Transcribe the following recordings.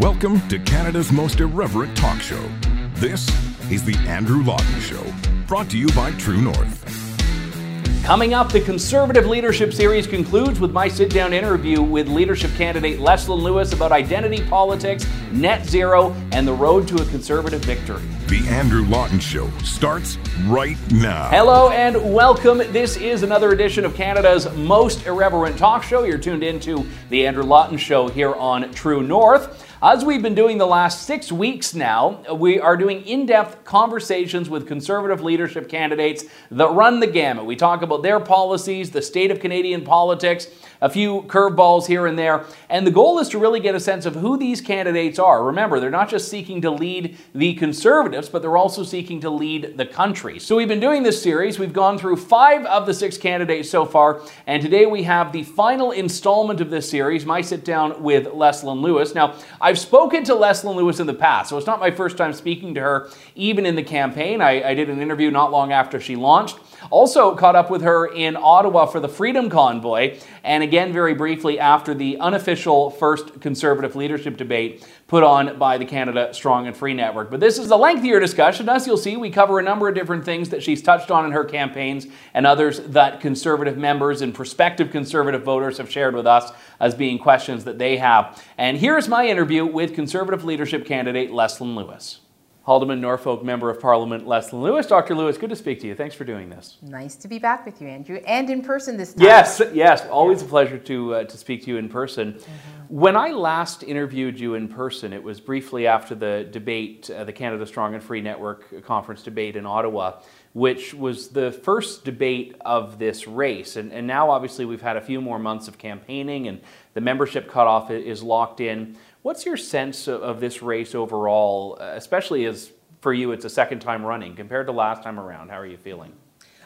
Welcome to Canada's most irreverent talk show. This is The Andrew Lawton Show, brought to you by True North. Coming up, the Conservative Leadership Series concludes with my sit down interview with leadership candidate Leslyn Lewis about identity politics, net zero, and the road to a Conservative victory. The Andrew Lawton Show starts right now. Hello and welcome. This is another edition of Canada's most irreverent talk show. You're tuned into The Andrew Lawton Show here on True North. As we've been doing the last six weeks now, we are doing in depth conversations with conservative leadership candidates that run the gamut. We talk about their policies, the state of Canadian politics, a few curveballs here and there. And the goal is to really get a sense of who these candidates are. Remember, they're not just seeking to lead the Conservatives, but they're also seeking to lead the country. So we've been doing this series. We've gone through five of the six candidates so far. And today we have the final installment of this series, my sit down with Leslyn Lewis. Now, I've spoken to Leslyn Lewis in the past, so it's not my first time speaking to her, even in the campaign. I, I did an interview not long after she launched. Also caught up with her in Ottawa for the Freedom Convoy, and again, very briefly, after the unofficial first Conservative leadership debate put on by the Canada Strong and Free Network. But this is a lengthier discussion. As you'll see, we cover a number of different things that she's touched on in her campaigns and others that Conservative members and prospective Conservative voters have shared with us as being questions that they have. And here's my interview with Conservative leadership candidate Leslyn Lewis. Haldimand Norfolk Member of Parliament Leslyn Lewis. Dr. Lewis, good to speak to you. Thanks for doing this. Nice to be back with you, Andrew, and in person this time. Yes, yes, always a pleasure to uh, to speak to you in person. Mm-hmm. When I last interviewed you in person, it was briefly after the debate, uh, the Canada Strong and Free Network conference debate in Ottawa, which was the first debate of this race. And, and now, obviously, we've had a few more months of campaigning, and the membership cutoff is locked in. What's your sense of this race overall, uh, especially as for you it's a second time running compared to last time around? How are you feeling?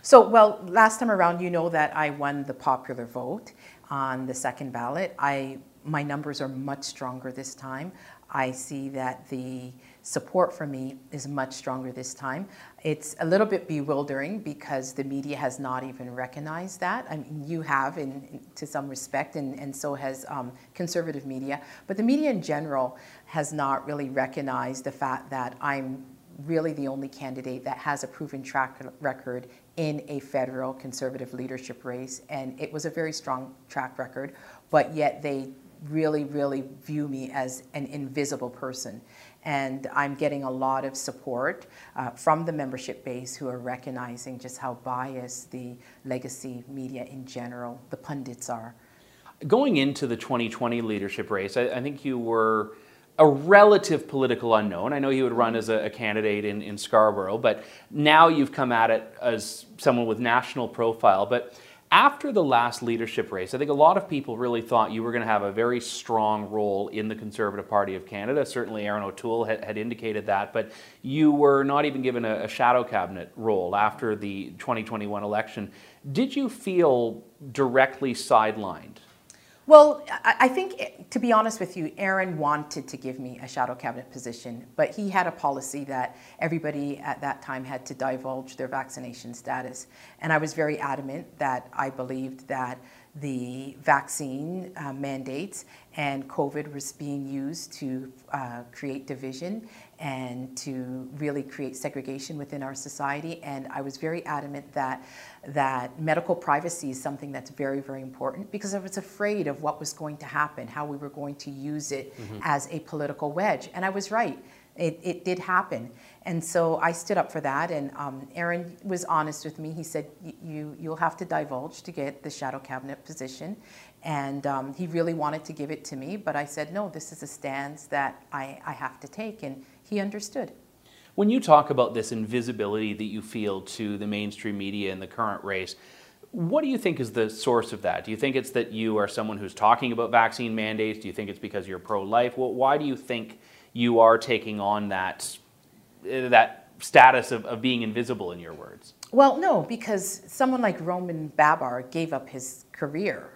So, well, last time around, you know that I won the popular vote on the second ballot. I my numbers are much stronger this time. I see that the support for me is much stronger this time. It's a little bit bewildering because the media has not even recognized that. I mean, you have, in, in to some respect, and, and so has um, conservative media. But the media in general has not really recognized the fact that I'm really the only candidate that has a proven track record in a federal conservative leadership race. And it was a very strong track record, but yet they really, really view me as an invisible person. And I'm getting a lot of support uh, from the membership base who are recognizing just how biased the legacy media in general, the pundits are. Going into the 2020 leadership race, I, I think you were a relative political unknown. I know you would run as a, a, candidate in, in Scarborough, but now you've come at it as someone with national profile. But after the last leadership race, I think a lot of people really thought you were going to have a very strong role in the Conservative Party of Canada. Certainly, Erin O'Toole had, had indicated that, but you were not even given a, a shadow cabinet role after the 2021 election. Did you feel directly sidelined? Well, I think, to be honest with you, Erin wanted to give me a shadow cabinet position, but he had a policy that everybody at that time had to divulge their vaccination status. And I was very adamant that I believed that the vaccine uh, mandates and COVID was being used to uh, create division and to really create segregation within our society. And I was very adamant that that medical privacy is something that's very, very important because I was afraid of what was going to happen, how we were going to use it mm-hmm. as a political wedge. And I was right. It, it did happen. And so I stood up for that, and um, Erin was honest with me. He said, you, You'll have to divulge to get the shadow cabinet position. And um, he really wanted to give it to me, but I said, No, this is a stance that I, I have to take. And he understood. When you talk about this invisibility that you feel to the mainstream media in the current race, what do you think is the source of that? Do you think it's that you are someone who's talking about vaccine mandates? Do you think it's because you're pro life? Well, why do you think you are taking on that that status of, of being invisible in your words? Well, no, because someone like Roman Baber gave up his career.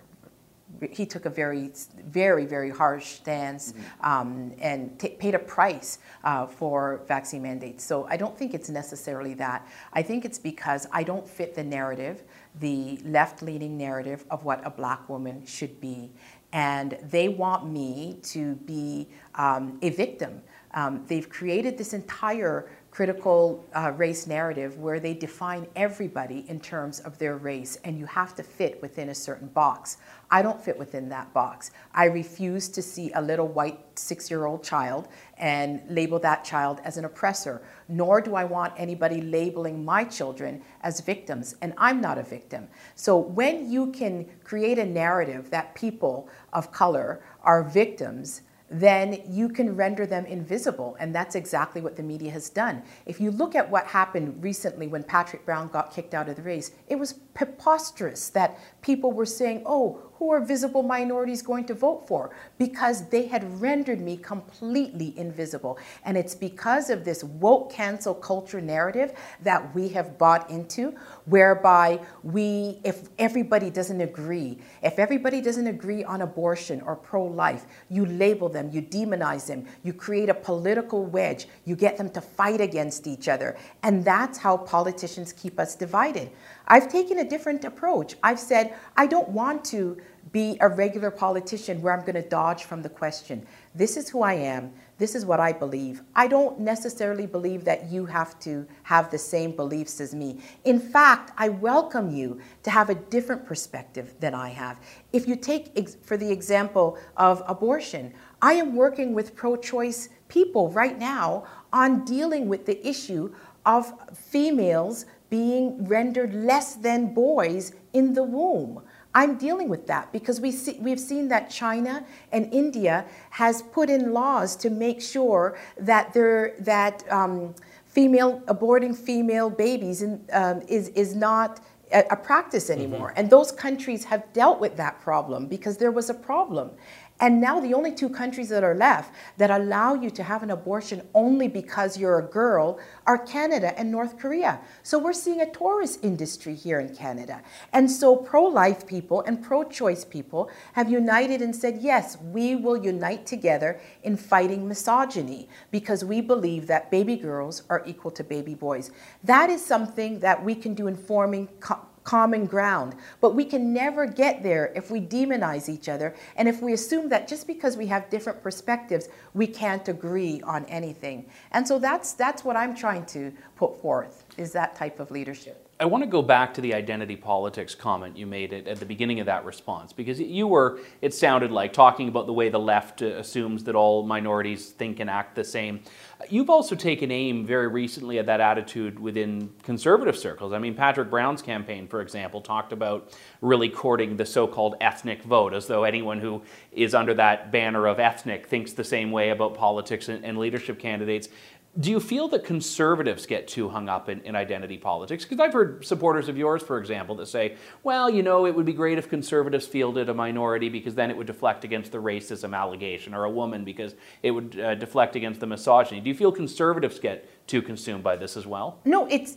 He took a very, very, very harsh stance mm-hmm. um, and paid a price uh, for vaccine mandates. So I don't think it's necessarily that. I think it's because I don't fit the narrative, the left leaning narrative of what a black woman should be. And they want me to be um, a victim. Um, they've created this entire critical uh, race narrative where they define everybody in terms of their race and you have to fit within a certain box. I don't fit within that box. I refuse to see a little white six year old child and label that child as an oppressor, nor do I want anybody labeling my children as victims, and I'm not a victim. So when you can create a narrative that people of color are victims, then you can render them invisible. And that's exactly what the media has done. If you look at what happened recently when Patrick Brown got kicked out of the race, it was preposterous that people were saying, oh, who are visible minorities going to vote for? Because they had rendered me completely invisible. And it's because of this woke cancel culture narrative that we have bought into, whereby we, if everybody doesn't agree, if everybody doesn't agree on abortion or pro life, you label them, you demonize them, you create a political wedge, you get them to fight against each other. And that's how politicians keep us divided. I've taken a different approach. I've said, I don't want to be a regular politician where I'm going to dodge from the question. This is who I am. This is what I believe. I don't necessarily believe that you have to have the same beliefs as me. In fact, I welcome you to have a different perspective than I have. If you take, for the example of abortion, I am working with pro choice people right now on dealing with the issue of females being rendered less than boys in the womb. I'm dealing with that because we see, we've seen that China and India has put in laws to make sure that there that um, female aborting female babies in, um, is is not a, a practice anymore. Mm-hmm. And those countries have dealt with that problem because there was a problem. And now the only two countries that are left that allow you to have an abortion only because you're a girl are Canada and North Korea. So we're seeing a tourist industry here in Canada. And so pro life people and pro choice people have united and said, yes, we will unite together in fighting misogyny because we believe that baby girls are equal to baby boys. That is something that we can do in forming. Co- common ground. But we can never get there if we demonize each other and if we assume that just because we have different perspectives, we can't agree on anything. And so that's, that's what I'm trying to put forth, is that type of leadership. I want to go back to the identity politics comment you made at, at, the beginning of that response because you were, it sounded like, talking about the way the left assumes that all minorities think and act the same. You've also taken aim very recently at that attitude within conservative circles. I mean, Patrick Brown's campaign, for example, talked about really courting the so called ethnic vote, as though anyone who is under that banner of ethnic thinks the same way about politics and, and leadership candidates. Do you feel that conservatives get too hung up in, in identity politics? Because I've heard supporters of yours, for example, that say, well, you know, it would be great if conservatives fielded a minority because then it would deflect against the racism allegation, or a woman because it would uh, deflect against the misogyny. Do you feel conservatives get too consumed by this as well? No, it's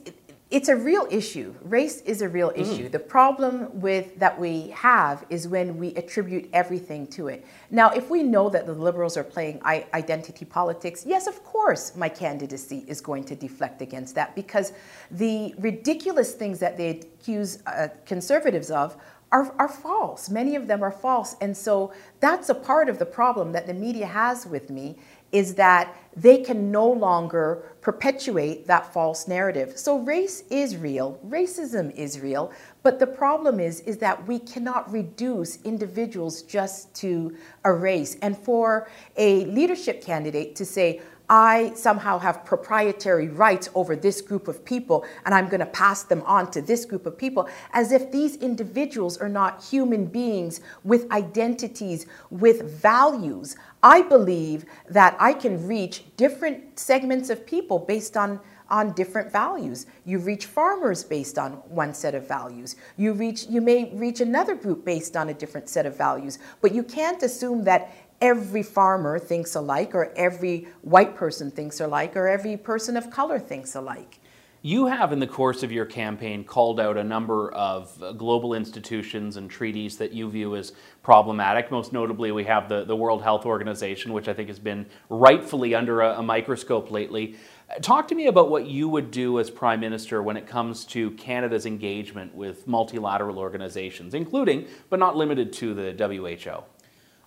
it's a real issue. Race is a real mm. issue. The problem with that we have is when we attribute everything to it. Now, if we know that the liberals are playing identity politics, yes, of course, my candidacy is going to deflect against that because the ridiculous things that they accuse uh, conservatives of are, are false. Many of them are false. And so that's a part of the problem that the media has with me is that they can no longer perpetuate that false narrative. So race is real, racism is real, but the problem is is that we cannot reduce individuals just to a race. And for a leadership candidate to say, I somehow have proprietary rights over this group of people and I'm going to pass them on to this group of people, as if these individuals are not human beings with identities, with values. I believe that I can reach different segments of people based on on different values. You reach farmers based on one set of values. You reach you may reach another group based on a different set of values, but you can't assume that every farmer thinks alike, or every white person thinks alike, or every person of color thinks alike. You have, in the course of your campaign, called out a number of uh, global institutions and treaties that you view as problematic. Most notably, we have the, the World Health Organization, which I think has been rightfully under a, a microscope lately. Talk to me about what you would do as Prime Minister when it comes to Canada's engagement with multilateral organizations, including, but not limited to, the WHO.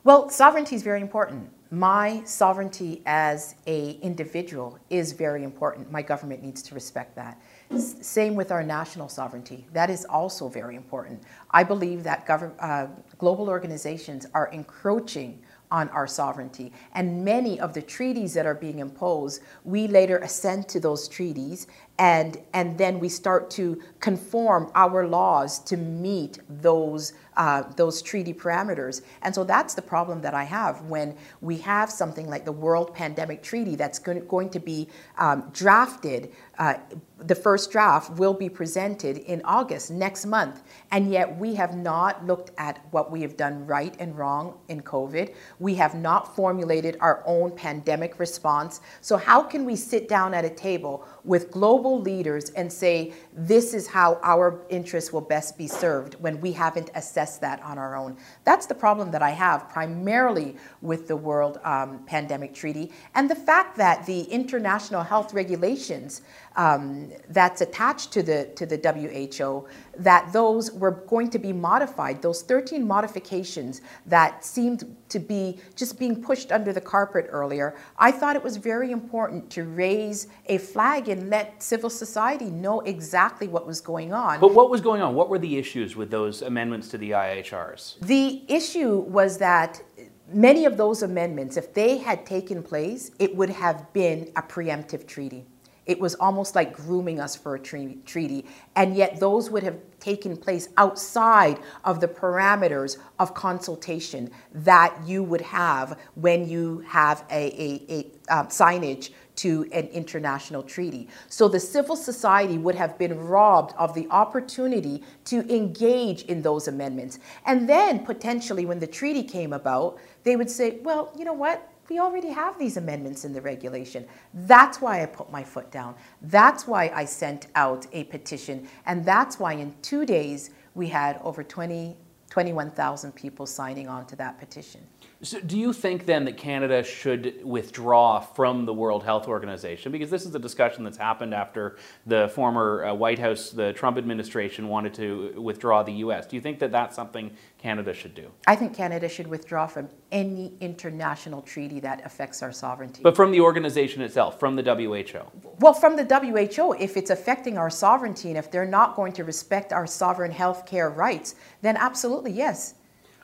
Well, sovereignty is very important. My sovereignty as a individual is very important. My government needs to respect that. Same with our national sovereignty. That is also very important. I believe that gov- uh, global organizations are encroaching on our sovereignty. And many of the treaties that are being imposed, we later assent to those treaties and, and then we start to conform our laws to meet those, uh, those treaty parameters. And so that's the problem that I have when we have something like the World Pandemic Treaty that's going, to be um, drafted. Uh, the first draft will be presented in August next month, and yet we have not looked at what we have done right and wrong in COVID. We have not formulated our own pandemic response. So, how can we sit down at a table with global leaders and say, this is how our interests will best be served when we haven't assessed that on our own. That's the problem that I have primarily with the World um, Pandemic Treaty and the fact that the international health regulations um, that's attached to the, to the WHO, that those were going to be modified. Those 13 modifications that seemed to be just being pushed under the carpet earlier, I thought it was very important to raise a flag and let civil society know exactly what was going on. But what was going on? What were the issues with those amendments to the IHRs? The issue was that many of those amendments, if they had taken place, it would have been a preemptive treaty. It was almost like grooming us for a treaty. And yet, those would have taken place outside of the parameters of consultation that you would have when you have a, a, a uh, signage to an international treaty. So the civil society would have been robbed of the opportunity to engage in those amendments. And then potentially, when the treaty came about, they would say, well, you know what? We already have these amendments in the regulation. That's why I put my foot down. That's why I sent out a petition. And that's why in two days we had over 20, 21,000 people signing on to that petition. So do you think then that Canada should withdraw from the World Health Organization? Because this is a discussion that's happened after the former uh, White House, the Trump administration wanted to withdraw the U.S. Do you think that that's something Canada should do? I think Canada should withdraw from any international treaty that affects our sovereignty. But from the organization itself, from the WHO? Well, from the WHO, if it's affecting our sovereignty and if they're not going to respect our sovereign health care rights, then absolutely yes.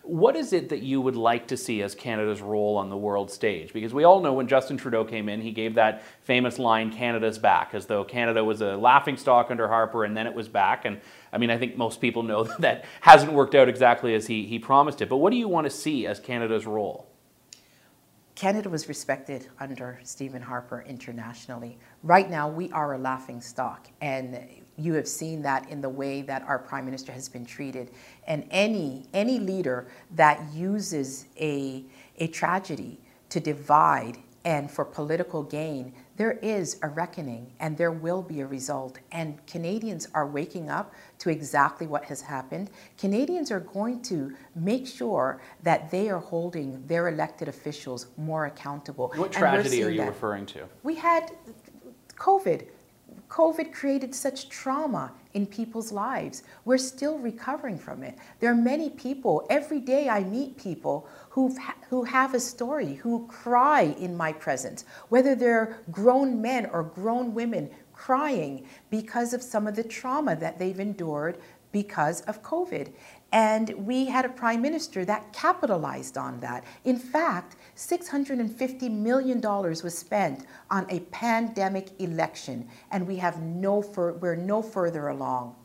What is it that you would like to see as Canada's role on the world stage? Because we all know when Justin Trudeau came in, he gave that famous line, Canada's back, as though Canada was a laughing stock under Harper and then it was back. And I mean, I think most people know that, that hasn't worked out exactly as he, he promised it. But what do you want to see as Canada's role? Canada was respected under Stephen Harper internationally. Right now, we are a laughing stock, and you have seen that in the way that our prime minister has been treated. And any any leader that uses a a tragedy to divide and for political gain, there is a reckoning and there will be a result. And Canadians are waking up to exactly what has happened. Canadians are going to make sure that they are holding their elected officials more accountable. What tragedy are you that. referring to? We had COVID. COVID created such trauma in people's lives. We're still recovering from it. There are many people, every day I meet people who who have a story, who cry in my presence, whether they're grown men or grown women crying because of some of the trauma that they've endured because of COVID. And we had a prime minister that capitalized on that. In fact, $650 million was spent on a pandemic election, and we have no fur- we're no further along.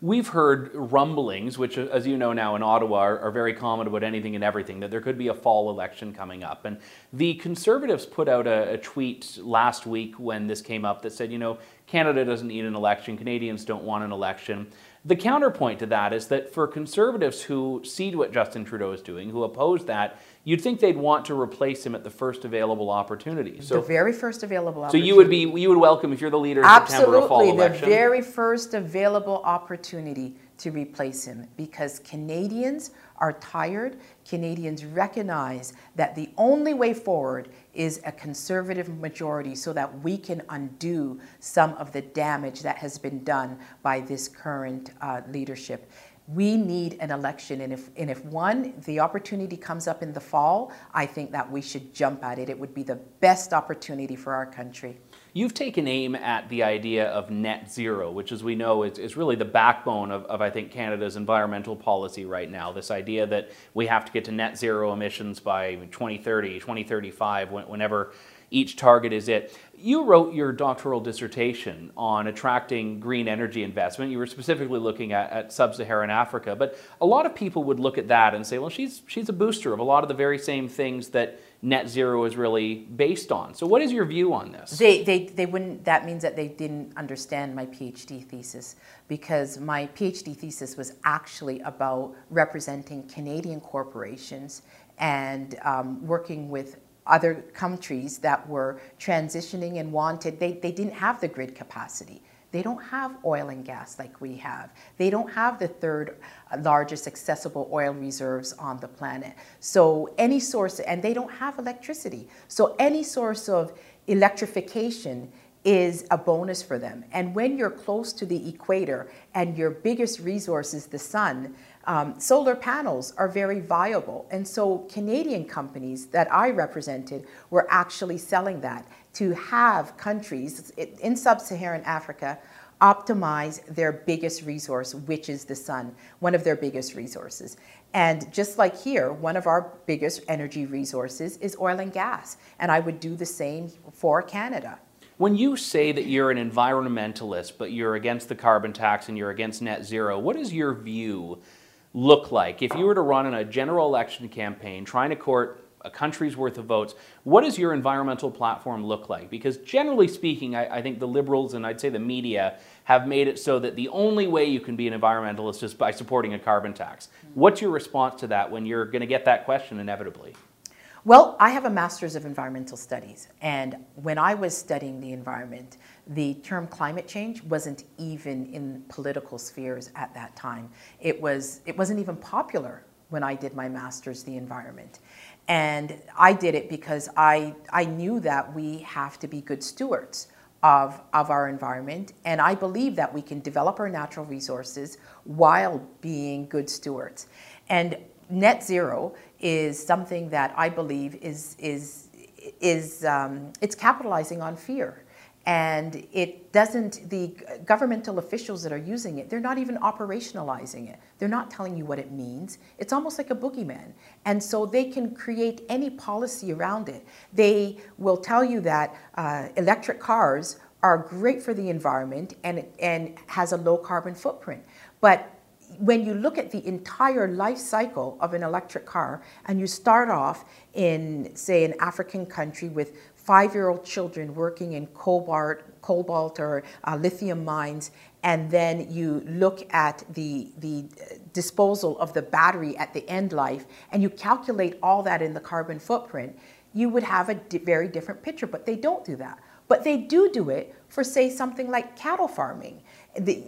We've heard rumblings, which, uh, as you know now in Ottawa, are, are, very common about anything and everything, that there could be a fall election coming up. And the Conservatives put out a, a, tweet last week when this came up that said, you know, Canada doesn't need an election, Canadians don't want an election. The counterpoint to that is that for Conservatives who see what Justin Trudeau is doing, who oppose that, you'd think they'd want to replace him at the first available opportunity. So, the very first available opportunity. So you would be you would welcome if you're the leader Absolutely, September, fall election. the very first available opportunity to replace him because Canadians are tired. Canadians recognize that the only way forward is a conservative majority so that we can undo some of the damage that has been done by this current uh, leadership. we need an election. And if, and if one, the opportunity comes up in the fall, I think that we should jump at it. It would be the best opportunity for our country. You've taken aim at the idea of net zero, which, as we know, is, is really the backbone of, of, I think, Canada's environmental policy right now. This idea that we have to get to net zero emissions by 2030, 2035, whenever each target is it. You wrote your doctoral dissertation on attracting green energy investment. You were specifically looking at, at sub-Saharan Africa, but a lot of people would look at that and say, well, she's, she's a booster of a lot of the very same things that net zero is really based on. So what is your view on this? They, they, they wouldn't, that means that they didn't understand my PhD thesis because my PhD thesis was actually about representing Canadian corporations and um, working with other countries that were transitioning and wanted, they, they didn't have the grid capacity. They don't have oil and gas like we have. They don't have the third uh, largest accessible oil reserves on the planet. So any source, and they don't have electricity. So any source of electrification is a bonus for them. And when you're close to the equator and your biggest resource is the sun, um, solar panels are very viable. And so Canadian companies that I represented were actually selling that to have countries in sub-Saharan Africa optimize their biggest resource, which is the sun, one of their biggest resources. And just like here, one of our biggest energy resources is oil and gas. And I would do the same for Canada. When you say that you're an environmentalist, but you're against the carbon tax and you're against net zero, what is your view look like if you were to run in a general election campaign trying to court a country's worth of votes, what does your environmental platform look like? Because generally speaking, I, I, think the liberals and I'd say the media have made it so that the only way you can be an environmentalist is by supporting a carbon tax. Mm-hmm. What's your response to that when you're going to get that question inevitably? Well, I have a master's of environmental studies, and when I was studying the environment, the term climate change wasn't even in political spheres at that time. It was it wasn't even popular when I did my master's the environment. And I did it because I I knew that we have to be good stewards of, of our environment. And I believe that we can develop our natural resources while being good stewards. And net zero is something that I believe is, is, is um, it's capitalizing on fear. And it doesn't, the governmental officials that are using it, they're not even operationalizing it. They're not telling you what it means. It's almost like a boogeyman. And so they can create any policy around it. They will tell you that uh, electric cars are great for the environment and, and has a low carbon footprint. But when you look at the entire life cycle of an electric car and you start off in, say, an African country with five-year-old children working in cobalt, cobalt or uh, lithium mines, and then you look at the, the disposal of the battery at the end life, and you calculate all that in the carbon footprint, you would have a very different picture, but they don't do that. But they do do it for, say, something like cattle farming. The,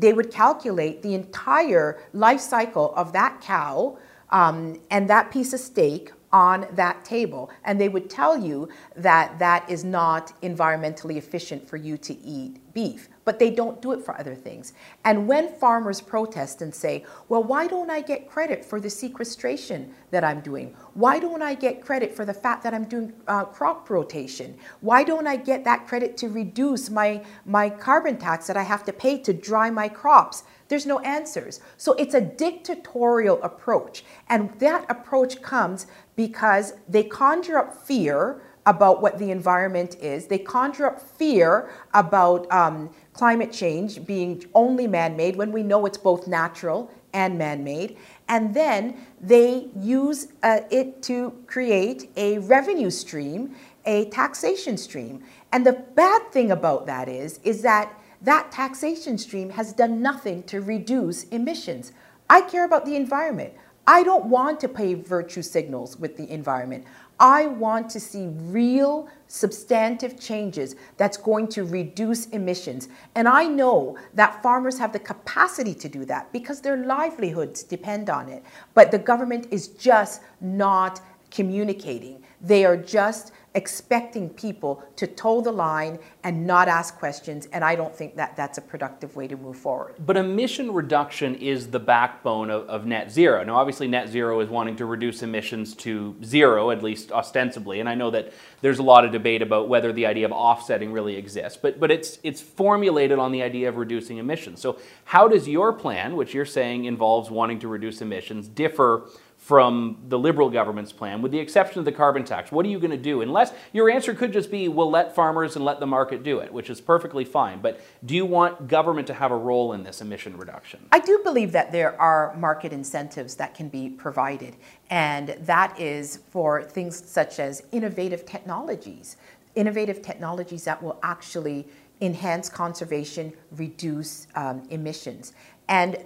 they would calculate the entire life cycle of that cow um, and that piece of steak on that table. And they would tell you that that is not environmentally efficient for you to eat beef but they don't do it for other things. And when farmers protest and say, well, why don't I get credit for the sequestration that I'm doing? Why don't I get credit for the fact that I'm doing uh, crop rotation? Why don't I get that credit to reduce my, my carbon tax that I have to pay to dry my crops? There's no answers. So it's a dictatorial approach. And that approach comes because they conjure up fear about what the environment is. They conjure up fear about um, climate change being only man-made when we know it's both natural and man-made. And then they use uh, it to create a revenue stream, a taxation stream. And the bad thing about that is, is that that taxation stream has done nothing to reduce emissions. I care about the environment. I don't want to pay virtue signals with the environment. I want to see real substantive changes that's going to reduce emissions. And I know that farmers have the capacity to do that because their livelihoods depend on it. But the government is just not communicating. They are just expecting people to toe the line and not ask questions, and I don't think that that's a productive way to move forward. But emission reduction is the backbone of, of, net zero. Now, obviously, net zero is wanting to reduce emissions to zero, at least ostensibly, and I know that there's a lot of debate about whether the idea of offsetting really exists, but, but it's, it's formulated on the idea of reducing emissions. So, how does your plan, which you're saying involves wanting to reduce emissions, differ? From the Liberal government's plan, with the exception of the carbon tax. What are you going to do? Unless your answer could just be, we'll let farmers and let the market do it, which is perfectly fine. But do you want government to have a role in this emission reduction? I do believe that there are market incentives that can be provided, and that is for things such as innovative technologies, innovative technologies that will actually enhance conservation, reduce um, emissions. And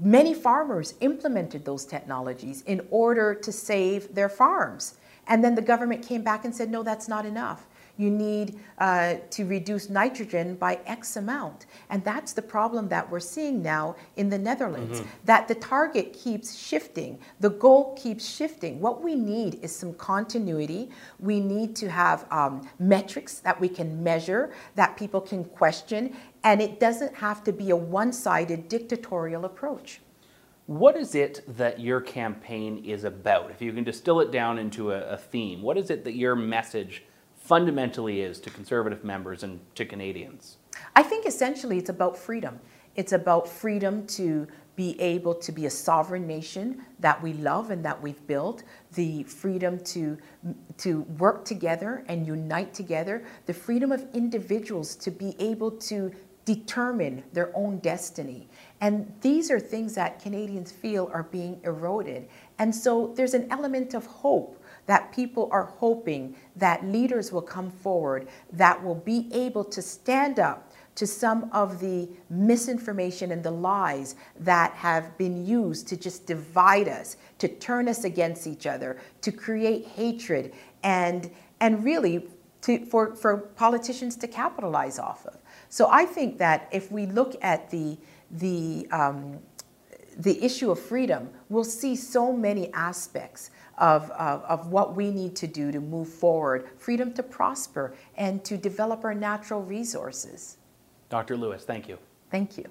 many farmers implemented those technologies in order to save their farms. And then the government came back and said, no, that's not enough you need uh, to reduce nitrogen by X amount. And that's the problem that we're seeing now in the Netherlands, mm-hmm. that the target keeps shifting, the goal keeps shifting. What we need is some continuity. We need to have um, metrics that we can measure, that people can question, and it doesn't have to be a one sided dictatorial approach. What is it that your campaign is about? If you can distill it down into a, a theme, what is it that your message fundamentally is to conservative members and to Canadians? I think essentially it's about freedom. It's about freedom to be able to be a sovereign nation that we love and that we've built, the freedom to, to work together and unite together, the freedom of individuals to be able to determine their own destiny. And these are things that Canadians feel are being eroded. And so there's an element of hope that people are hoping that leaders will come forward that will be able to stand up to some of the misinformation and the lies that have been used to just divide us, to turn us against each other, to create hatred, and, and really to, for, for politicians to capitalize off of. So I think that if we look at the, the, um, the issue of freedom, we'll see so many aspects of, of, of what we need to do to move forward, freedom to prosper, and to develop our natural resources. Dr. Lewis, thank you. Thank you.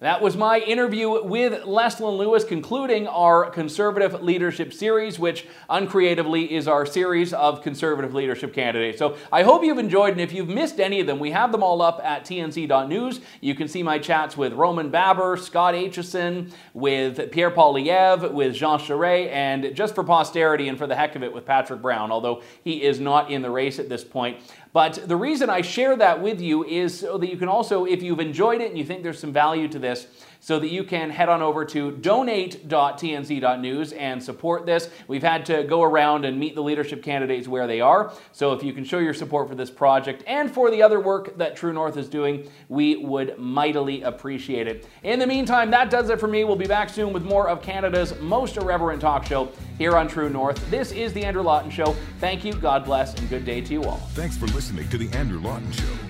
That was my interview with Leslyn Lewis, concluding our Conservative Leadership Series, which uncreatively is our series of Conservative leadership candidates. So I hope you've enjoyed, and if you've missed any of them, we have them all up at tnc.news. You can see my chats with Roman Baber, Scott Aitchison, with Pierre Poilievre, with Jean Charest, and just for posterity and for the heck of it with Patrick Brown, although he is not in the race at this point. But the reason I share that with you is so that you can also, if you've enjoyed it and you think there's some value to this, so that you can head on over to donate.tnc.news and support this. We've had to go around and meet the leadership candidates where they are. So if you can show your support for this project and for the other work that True North is doing, we would mightily appreciate it. In the meantime, that does it for me. We'll be back soon with more of Canada's most irreverent talk show here on True North. This is The Andrew Lawton Show. Thank you, God bless, and good day to you all. Thanks for listening to The Andrew Lawton Show.